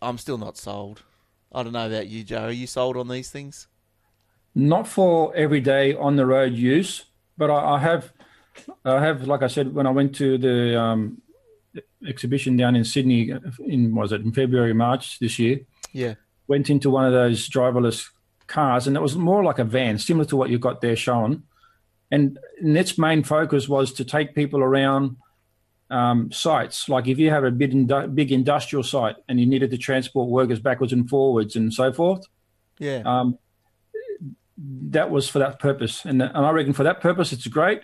I'm still not sold. I don't know about you, Joe. Are you sold on these things?
Not for everyday on the road use, but I, I have. I have, like I said, when I went to the um, exhibition down in Sydney in was it in February March this year.
Yeah,
went into one of those driverless cars, and it was more like a van, similar to what you've got there shown. And, and its main focus was to take people around um, sites. Like if you have a big, big industrial site and you needed to transport workers backwards and forwards and so forth.
Yeah.
Um, that was for that purpose, and, and I reckon for that purpose it's great.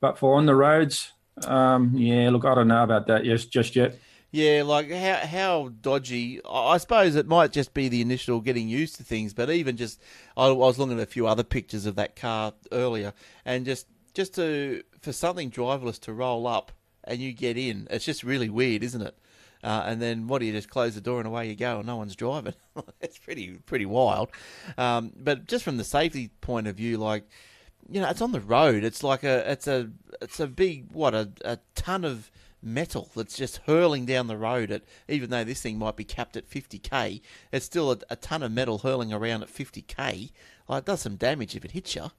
But for on the roads, um, yeah, look, I don't know about that. Yes, just yet.
Yeah, like how how dodgy. I suppose it might just be the initial getting used to things, but even just I, was looking at a few other pictures of that car earlier, and just just to for something driverless to roll up and you get in, it's just really weird, isn't it? Uh, and then what do you just close the door and away you go, and no one's driving? [LAUGHS] it's pretty pretty wild. Um, but just from the safety point of view, like you know, it's on the road. It's like a, it's a, it's a big what a, a ton of metal that's just hurling down the road at even though this thing might be capped at 50k it's still a, a ton of metal hurling around at 50k like it does some damage if it hits you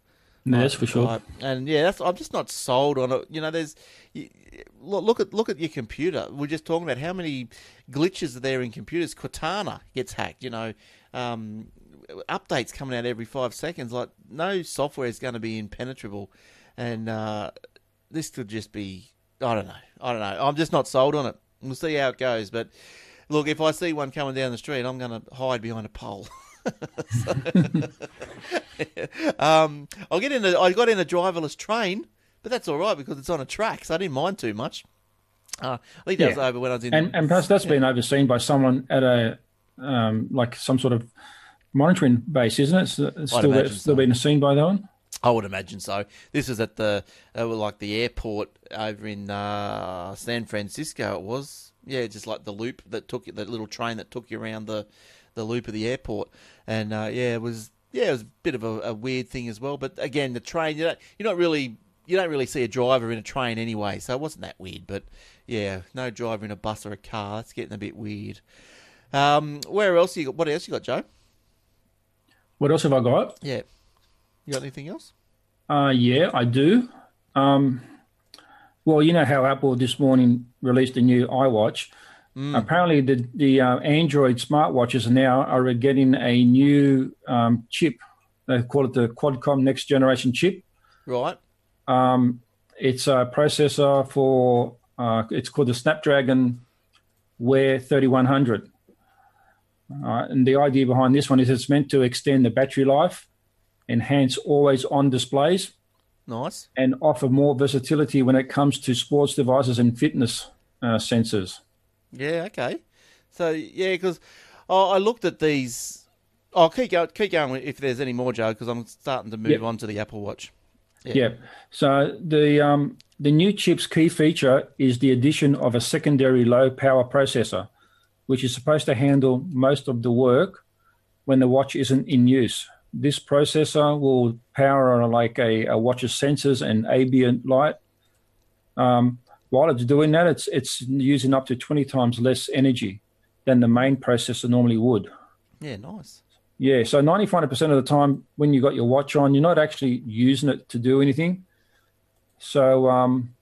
No, that's for sure.
Like, and yeah, that's, I'm just not sold on it. You know, there's you, look at look at your computer. We're just talking about how many glitches are there in computers. Cortana gets hacked. You know, um, updates coming out every five seconds. Like no software is going to be impenetrable, and uh, this could just be. I don't know. I don't know. I'm just not sold on it. We'll see how it goes. But look, if I see one coming down the street, I'm going to hide behind a pole. [LAUGHS] um, I'll get in. A, I got in a driverless train, but that's all right because it's on a track, so I didn't mind too much. Uh, I think that was over when I was in.
and and plus that's been overseen by someone at a um, like some sort of monitoring base, isn't it? It's, it's still still
so.
being seen by that one.
I would imagine so. This is at the uh, like the airport over in uh, San Francisco. It was yeah, just like the loop that took you, that little train that took you around the the loop of the airport, and uh, yeah, it was yeah, it was a bit of a, a weird thing as well. But again, the train you don't, you're not really you don't really see a driver in a train anyway, so it wasn't that weird. But yeah, no driver in a bus or a car. That's getting a bit weird. Um, where else you got? What else you got, Joe?
What else have I got?
Yeah, you got anything else?
Uh, yeah, I do. Um, well, you know how Apple this morning released a new iWatch. Apparently, the the uh, Android smartwatches are now are getting a new um, chip. They call it the Qualcomm Next Generation chip.
Right.
Um, it's a processor for. Uh, it's called the Snapdragon Wear 3100. Uh, and the idea behind this one is it's meant to extend the battery life, enhance always on displays,
Nice.
and offer more versatility when it comes to sports devices and fitness uh, sensors.
Yeah, okay. So yeah, because oh, I looked at these. I'll keep going. Keep going if there's any more, Joe, because I'm starting to move
Yep.
on to the Apple Watch. Yeah.
Yeah. So the um, the new chip's key feature is the addition of a secondary low power processor, which is supposed to handle most of the work when the watch isn't in use. This processor will power like a, a watch's sensors and ambient light. Um, while it's doing that, it's it's using up to 20 times less energy than the main processor normally would.
Yeah, nice.
Yeah, so 95% of the time when you got your watch on, you're not actually using it to do anything. So um,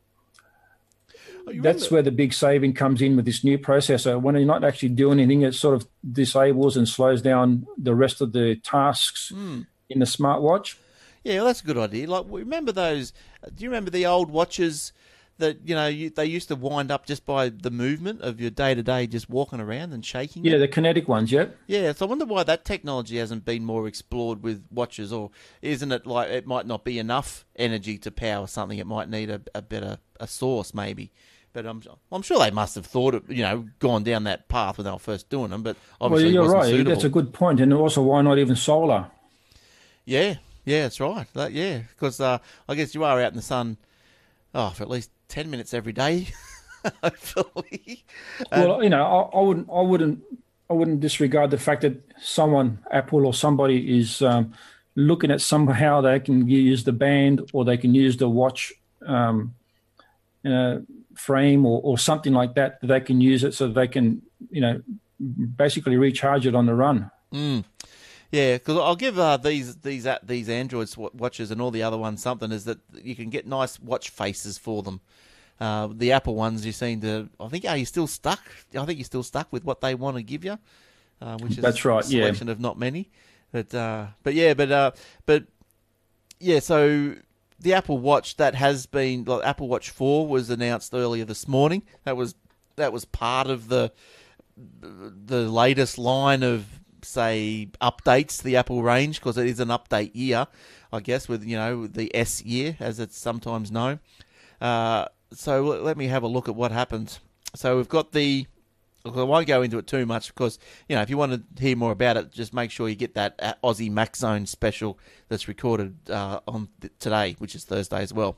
Oh,
that's where the big saving comes in with this new processor. When you're not actually doing anything, it sort of disables and slows down the rest of the tasks
Hmm.
in the smartwatch.
yeah, well, that's a good idea. Like, remember those? Do you remember the old watches that you know you, they used to wind up just by the movement of your day to day, just walking around and shaking?
Yeah,
it?
the kinetic ones, yeah.
Yeah, so I wonder why that technology hasn't been more explored with watches, or isn't it like it might not be enough energy to power something? It might need a, a better a source, maybe. But I'm I'm sure they must have thought of you know gone down that path when they were first doing them. But obviously, it
you're right.
Suitable.
That's a good point. And also, why not even solar?
Yeah, yeah, that's right. That, yeah, because uh, I guess you are out in the sun, oh, for at least ten minutes every day, [LAUGHS] hopefully.
well, you know, I, I wouldn't, I wouldn't, I wouldn't disregard the fact that someone, Apple or somebody, is um, looking at somehow they can use the band or they can use the watch um, uh, frame or, or something like that. That they can use it so they can, you know, basically recharge it on the run.
Yeah, because I'll give uh, these these uh, these Android watches and all the other ones something is that you can get nice watch faces for them. Uh, the Apple ones you seem to, I think, are you still stuck? I think you're still stuck with what they want to give you, uh, which is
That's
a
right, yeah.
selection of not many. But uh, but yeah, but uh, but yeah, so the Apple Watch that has been like, Apple Watch Four was announced earlier this morning. That was that was part of the the latest line of say updates to the Apple range because it is an update year, I guess, with you know the S year as it's sometimes known. Uh, so let- let me have a look at what happens. So we've got the. Look, I won't go into it too much because you know if you want to hear more about it, just make sure you get that uh, Aussie Mac Zone special that's recorded uh, on th- today, which is Thursday as well.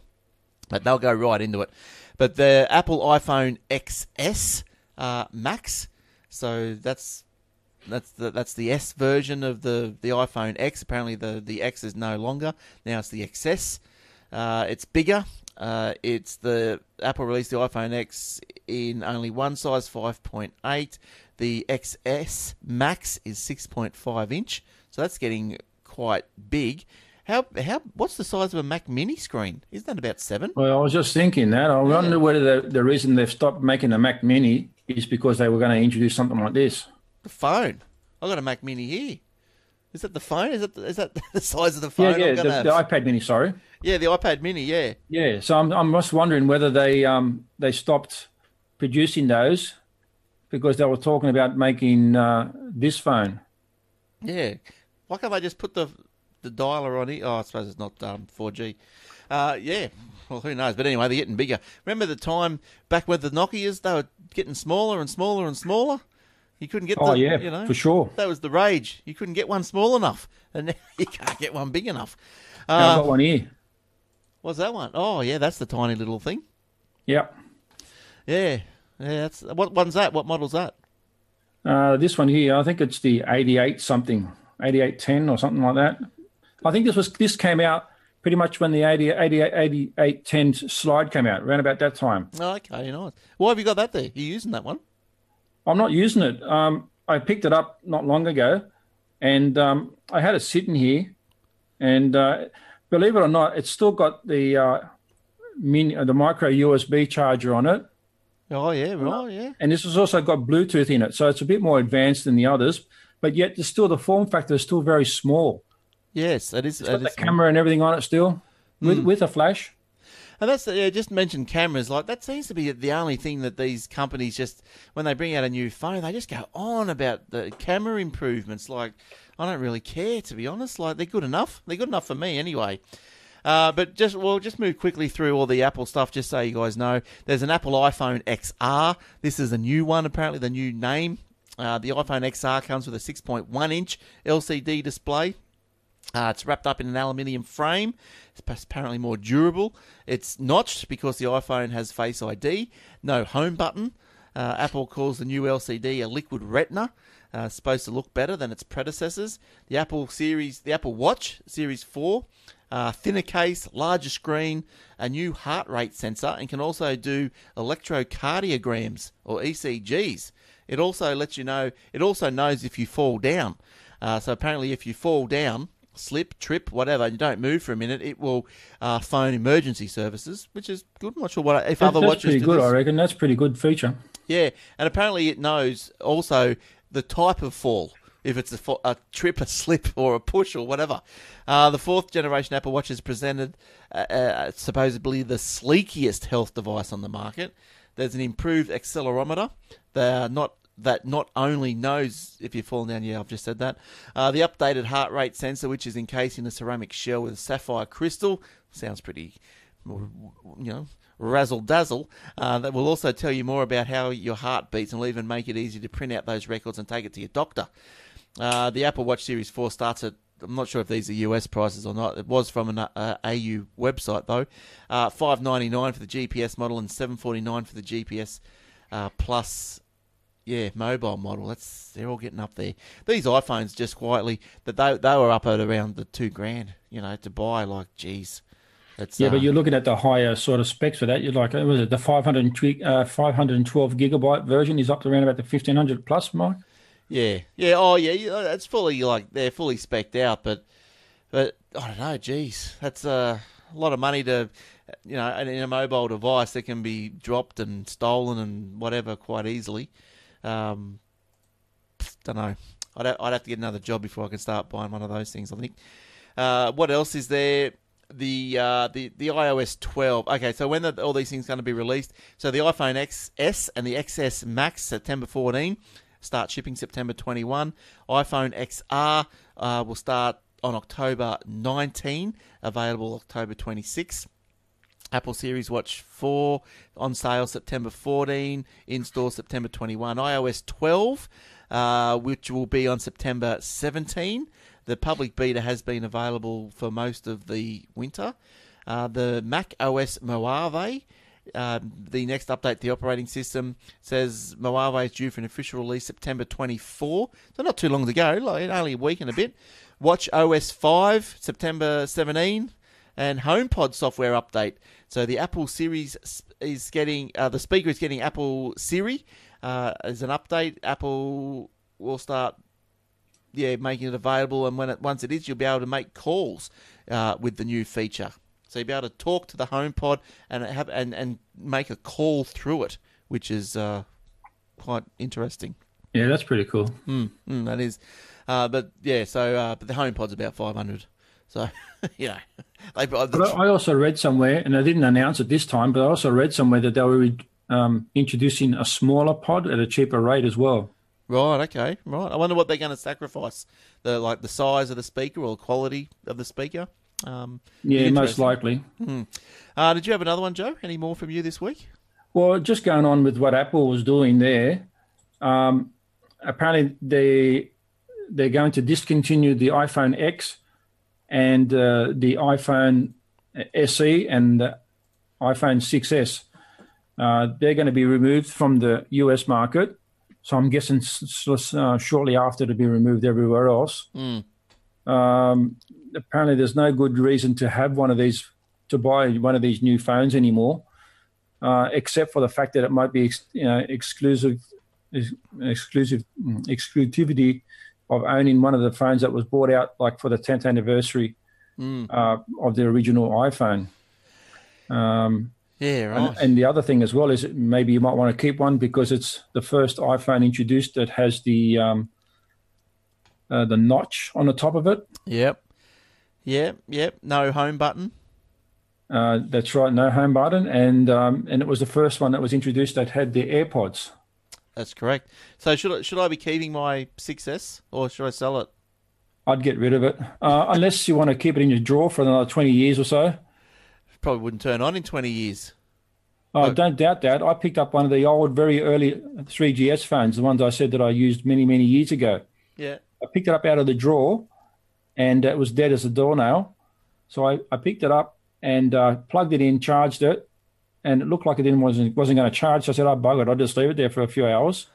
But they'll go right into it. But the Apple iPhone XS uh, Max, so that's that's the that's the S version of the the iPhone X. Apparently, the the X is no longer. Now it's the XS. Uh, it's bigger. Uh, it's the Apple released the iPhone X in only one size, 5.8. The XS Max is 6.5 inch, so that's getting quite big. How how what's the size of a Mac Mini screen? Isn't that about seven?
Well, I was just thinking that. I wonder whether the, the reason they've stopped making a Mac Mini is because they were going to introduce something like this.
The phone. I've got a Mac Mini here. Is that the phone? Is that is that [LAUGHS] the size of the phone?
Yeah, yeah,
I'm
the, the iPad Mini. Sorry.
yeah, the iPad Mini. Yeah,
Yeah, so I'm I'm just wondering whether they um they stopped producing those because they were talking about making uh, this phone.
yeah. Why can't they just put the the dialer on it? Oh, I suppose it's not um, 4G. Uh, yeah. Well, who knows? But anyway, they're getting bigger. Remember the time back with the Nokia's? They were getting smaller and smaller and smaller. You couldn't get.
Oh
the,
yeah,
you know,
for sure.
That was the rage. You couldn't get one small enough, and [LAUGHS] now you can't get one big enough.
Now I've
Uh,
got one here.
what's that one? Oh, yeah, that's the tiny little thing.
Yep.
Yeah, yeah. That's what one's that? What model's that?
Uh, this one here, I think it's the 88 something, 8810 or something like that. I think this was this came out pretty much when the 80, 88, 8810 slide came out, around about that time.
Oh, okay, nice. Why have you got that there? You using that one?
I'm not using it. Um, I picked it up not long ago, and um, I had it sitting here, and uh, believe it or not, it's still got the uh, mini, the micro USB charger on it,
Oh yeah, right, yeah.
and this has also got Bluetooth in it, so it's a bit more advanced than the others. But yet, there's still the form factor is still very small.
Yes, it is.
It's
it
got the
is-
camera and everything on it still, with hmm. with a flash.
And that's yeah. Just mentioned cameras. Like that seems to be the only thing that these companies just when they bring out a new phone, they just go on about the camera improvements. Like I don't really care to be honest. Like they're good enough. They're good enough for me anyway. Uh, but just we'll just move quickly through all the Apple stuff, just so you guys know. There's an Apple iPhone XR. This is a new one, apparently the new name. Uh, the iPhone XR comes with a 6.1 inch LCD display. Uh, it's wrapped up in an aluminium frame. It's apparently more durable. It's notched because the iPhone has Face ID. No home button. Uh, Apple calls the new LCD a liquid retina. Uh, supposed to look better than its predecessors. The Apple Series, the Apple Watch Series 4, uh, thinner case, larger screen, a new heart rate sensor, and can also do electrocardiograms or ECGs. It also lets you know. It also knows if you fall down. Uh, so apparently, if you fall down, slip, trip, whatever, and you don't move for a minute, it will uh, phone emergency services, which is good. I'm not sure what if
That-
other
that's
watches
pretty
do
good,
this.
I reckon. That's a pretty good feature.
Yeah, and apparently it knows also the type of fall. If it's a, a trip, a slip, or a push, or whatever. Uh, the fourth generation Apple Watch has presented uh, uh, supposedly the sleekiest health device on the market. There's an improved accelerometer. Are not that not only knows if you're falling down. Yeah, I've just said that. Uh, the updated heart rate sensor, which is encased in a ceramic shell with a sapphire crystal, sounds pretty, you know, razzle dazzle. Uh, that will also tell you more about how your heart beats and will even make it easy to print out those records and take it to your doctor. Uh, the Apple Watch Series 4 starts at, I'm not sure if these are US prices or not. It was from an uh, AU website though. Uh, 599 for the GPS model and 749 for the GPS uh, Plus. Yeah, mobile model. That's they're all getting up there. These iPhones just quietly that they they were up at around the two grand. You know to buy like geez. It's,
Yeah,
uh,
but you're looking at the higher sort of specs for that. You're like, uh, was it the 500, uh, 512 gigabyte version is up to around about the 1500 plus mark?
Yeah, yeah, oh yeah, know, it's fully like they're fully specced out, but but I don't know, geez, that's uh, a lot of money to you know in a mobile device that can be dropped and stolen and whatever quite easily. Um, don't know. I'd I'd have to get another job before I can start buying one of those things. I think. Uh, what else is there? The uh, the the iOS 12. Okay, so when are all these things going to be released? So the iPhone XS and the XS Max September 14 start shipping September 21. iPhone XR uh, will start on October 19, available October 26. Apple Series Watch 4 on sale September 14, in store September 21. iOS 12, uh, which will be on September 17. The public beta has been available for most of the winter. Uh, the Mac OS Mojave Uh, the next update the operating system says Huawei is due for an official release September 24, so not too long to go, like only a week and a bit. Watch OS 5 September 17, and HomePod software update. So the Apple Series is getting uh, the speaker is getting Apple Siri uh, as an update. Apple will start yeah making it available, and when it once it is, you'll be able to make calls uh, with the new feature. So you'll be able to talk to the HomePod and have and and make a call through it, which is uh, quite interesting.
Yeah, that's pretty cool.
Mm, mm, that is. Uh, but yeah, so uh, but the HomePod's about five hundred. So [LAUGHS] you know,
they, but I also read somewhere, and I didn't announce it this time, but I also read somewhere that they were um, introducing a smaller pod at a cheaper rate as well.
Right. Okay. Right. I wonder what they're going to sacrifice the like the size of the speaker or the quality of the speaker. Um,
yeah, most likely.
Hmm. Uh, did you have another one, Joe? Any more from you this week?
Well, just going on with what Apple was doing there. Um, apparently, they they're going to discontinue the iPhone X and uh, the iPhone SE and the iPhone 6s. Uh, they're going to be removed from the US market. So I'm guessing uh, shortly after to be removed everywhere else.
Mm.
Um, apparently, there's no good reason to have one of these to buy one of these new phones anymore, uh, except for the fact that it might be you know, exclusive, exclusive mm, exclusivity of owning one of the phones that was bought out like for the 10th anniversary
mm.
uh, of the original iPhone. Um,
yeah, right.
And, and, the other thing as well is maybe you might want to keep one because it's the first iPhone introduced that has the um, uh, the notch on the top of it.
Yep. Yep. Yep. No home button.
Uh, that's right, no home button, and um, and it was the first one that was introduced that had the AirPods.
That's correct. So should I, should I be keeping my 6S or should I sell it?
I'd get rid of it uh, unless you want to keep it in your drawer for another 20 years or so.
Probably wouldn't turn on in 20 years.
Oh, oh. don't doubt that. I picked up one of the old, very early 3GS phones, the ones I said that I used many, many years ago.
Yeah.
I picked it up out of the drawer and it was dead as a doornail. So I, I picked it up and uh, plugged it in, charged it, and it looked like it didn't wasn't wasn't going to charge. So I said, "I oh, bug it. I'll just leave it there for a few hours."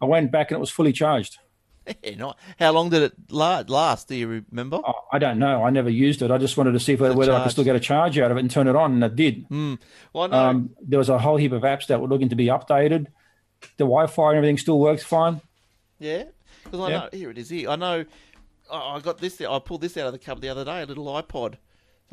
I went back and it was fully charged. [LAUGHS]
Not How long did it last? Do you remember?
Oh, I don't know. I never used it. I just wanted to see whether, whether I could still get a charge out of it and turn it on, and it did.
Mm. Well,
um, there was a whole heap of apps that were looking to be updated. The Wi-Fi and everything still works fine.
Yeah, because I know here it is. Here I know. I got this. I pulled this out of the cupboard the other day. A little iPod. So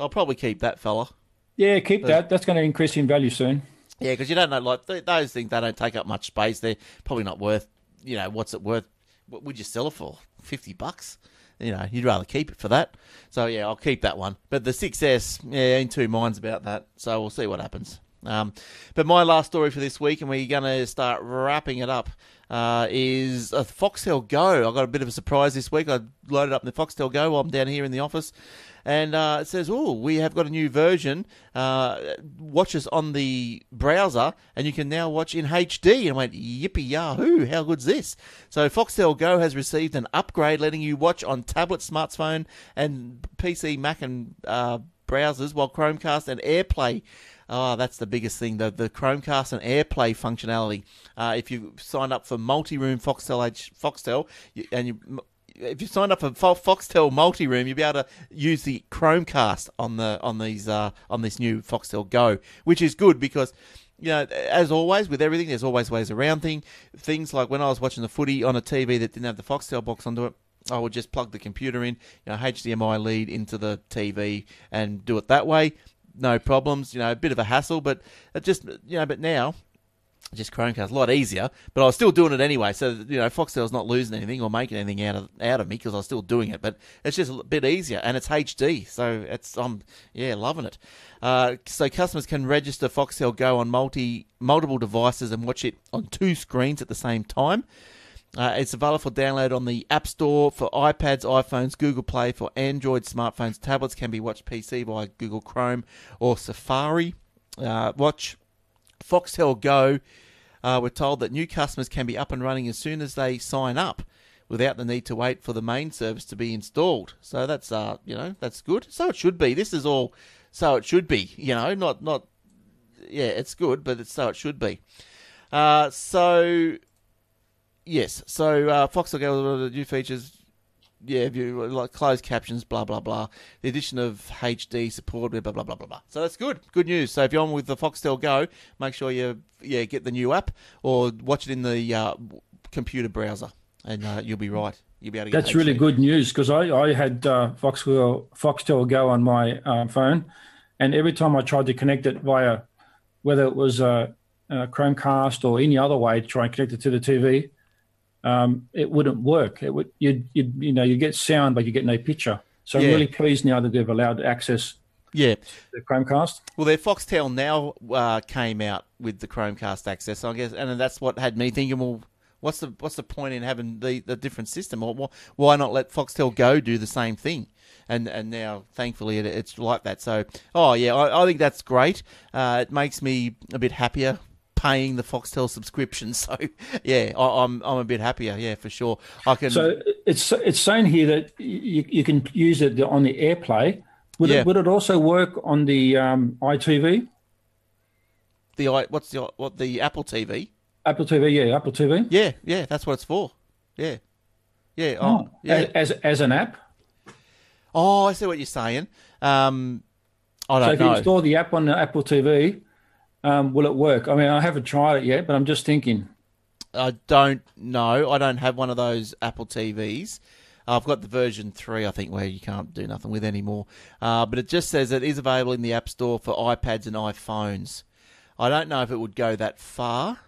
I'll probably keep that fella.
Yeah, keep that. That's going to increase in value soon.
Yeah, because you don't know, like th- those things, they don't take up much space. They're probably not worth, you know, what's it worth? What would you sell it for? Fifty bucks? You know, you'd rather keep it for that. So yeah, I'll keep that one. But the 6S, yeah, in two minds about that. So we'll see what happens. Um, but my last story for this week, and we're going to start wrapping it up, uh, is a Foxtel Go. I got a bit of a surprise this week. I loaded up the Foxtel Go while I'm down here in the office, and uh, it says, "Oh, we have got a new version. Uh, watch us on the browser, and you can now watch in HD." And I went, "Yippee yahoo! How good's this?" So Foxtel Go has received an upgrade, letting you watch on tablet, smartphone, and PC, Mac, and uh, browsers, while Chromecast and AirPlay. Oh, that's the biggest thing the, the Chromecast and AirPlay functionality. Uh, if you sign up for multi room Foxtel, Foxtel and you if you sign up for Foxtel multi-room, you'll be able to use the Chromecast on the on these uh, on this new Foxtel Go, which is good because you know, as always with everything, there's always ways around thing. Things like when I was watching the footy on a TV that didn't have the Foxtel box onto it, I would just plug the computer in, you know, HDMI lead into the TV and do it that way. No problems. You know, a bit of a hassle, but just you know, but now just Chromecast, a lot easier, but I was still doing it anyway. So you know, Foxtel's not losing anything or making anything out of out of me because I was still doing it. But it's just a bit easier, and it's HD, so it's I'm yeah loving it. Uh, so customers can register Foxtel Go on multi multiple devices and watch it on two screens at the same time. Uh, it's available for download on the App Store for iPads, iPhones, Google Play for Android smartphones, tablets can be watched PC via Google Chrome or Safari. Uh, watch Foxtel Go, uh, we're told that new customers can be up and running as soon as they sign up without the need to wait for the main service to be installed. So that's uh, you know, that's good. So it should be. This is all so it should be, you know, not not yeah, it's good, but it's so it should be. Uh, so yes, so uh, Foxtel Go the new features. Yeah, view like closed captions, blah blah blah. The addition of HD support, blah blah blah blah blah. So that's good, good news. So if you're on with the Foxtel Go, make sure you yeah get the new app or watch it in the uh, computer browser, and uh, you'll be right. You'll be able to. Get
That's really good news because I, I had uh, Foxtel Foxtel Go on my uh, phone, and every time I tried to connect it via, whether it was a, a Chromecast or any other way to try and connect it to the TV, um, it wouldn't work. It would you you you know you get sound but you get no picture. So
Yeah.
I'm really pleased now that they've allowed access
Yeah.
the Chromecast.
Well, their Foxtel now uh, came out with the Chromecast access, I guess, and that's what had me thinking. Well, what's the what's the point in having the, the different system, or why not let Foxtel Go do the same thing? And and now, thankfully, it, it's like that. So, oh yeah, I, I think that's great. Uh, it makes me a bit happier paying the Foxtel subscription. [LAUGHS] So, yeah, I, I'm I'm a bit happier. Yeah, for sure. I can.
So it's it's saying here that you, you can use it on the AirPlay. Would
Yeah.
it would it also work on the um, iTV,
the i- what's the what the Apple TV?
Apple TV? Yeah, Apple TV.
Yeah, yeah, that's what it's for. Yeah, yeah, oh,
Oh,
yeah.
as as an app.
Oh, I see what you're saying. Um, I don't know.
So if you
know.
install the app on the Apple TV, um, will it work? I mean, I haven't tried it yet, but I'm just thinking.
I don't know. I don't have one of those Apple TVs. I've got the version three, I think, where you can't do nothing with anymore. Uh, but it just says it is available in the App Store for iPads and iPhones. I don't know if it would go that far.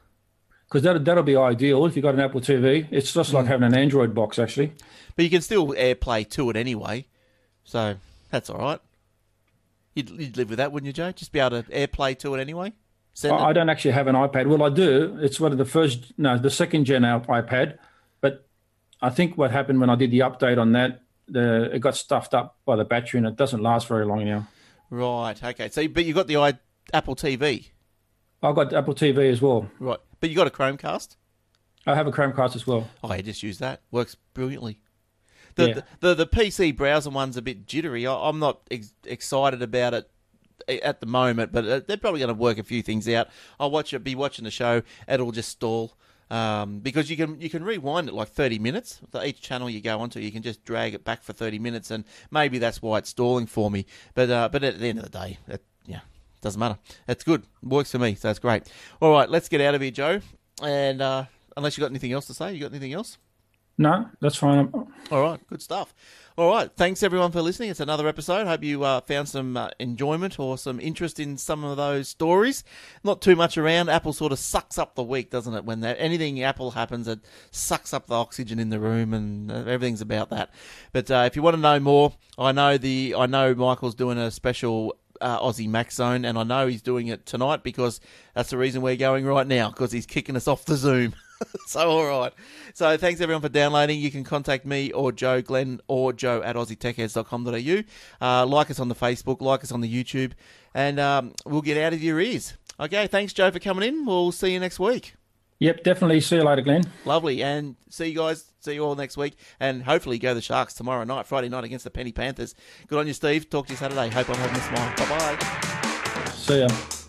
Because that, that'll be ideal if you've got an Apple TV. It's just
Mm.
like having an Android box, actually.
But you can still AirPlay to it anyway. So that's all right. You'd, you'd live with that, wouldn't you, Joe? Just be able to AirPlay to it anyway? Send
I, I don't actually have an iPad. Well, I do. It's one of the first, no, the second gen iPad. But I think what happened when I did the update on that, the it got stuffed up by the battery and it doesn't last very long now.
Right, okay. So, But you've got the i- Apple TV.
I've got Apple TV as well.
Right. But you got a Chromecast?
I have a Chromecast as well.
Oh, yeah, just use that. Works brilliantly. The,
Yeah.
the, the the PC browser one's a bit jittery. I, I'm not ex- excited about it at the moment, but uh, they're probably going to work a few things out. I'll watch it, be watching the show. It'll just stall um, because you can you can rewind it like 30 minutes. So each channel you go onto, you can just drag it back for 30 minutes, and maybe that's why it's stalling for me. But uh, but at the end of the day, it, yeah, doesn't matter. It's good. Works for me, so that's great. All right, let's get out of here, Joe. And uh, unless you got anything else to say, you got anything else?
No, that's fine.
All right, good stuff. All right, thanks everyone for listening. It's another episode. Hope you uh, found some uh, enjoyment or some interest in some of those stories. Not too much around. Apple sort of sucks up the week, doesn't it? When that, anything Apple happens, it sucks up the oxygen in the room, and uh, everything's about that. But uh, if you want to know more, I know the I know Michael's doing a special uh, Aussie Mac Zone, and I know he's doing it tonight because that's the reason we're going right now because he's kicking us off the Zoom. [LAUGHS] [LAUGHS] so all right. So thanks everyone for downloading. You can contact me or Joe Glenn or Joe at aussietechheads.com.au. Uh, like us on the Facebook, like us on the YouTube, and um, we'll get out of your ears. Okay, thanks Joe for coming in. We'll see you next week.
Yep, definitely. See you later, Glenn.
Lovely, and see you guys. See you all next week, and hopefully go the Sharks tomorrow night, Friday night against the Penny Panthers. Good on you, Steve. Talk to you Saturday. Hope I'm having a smile. Bye bye.
See ya.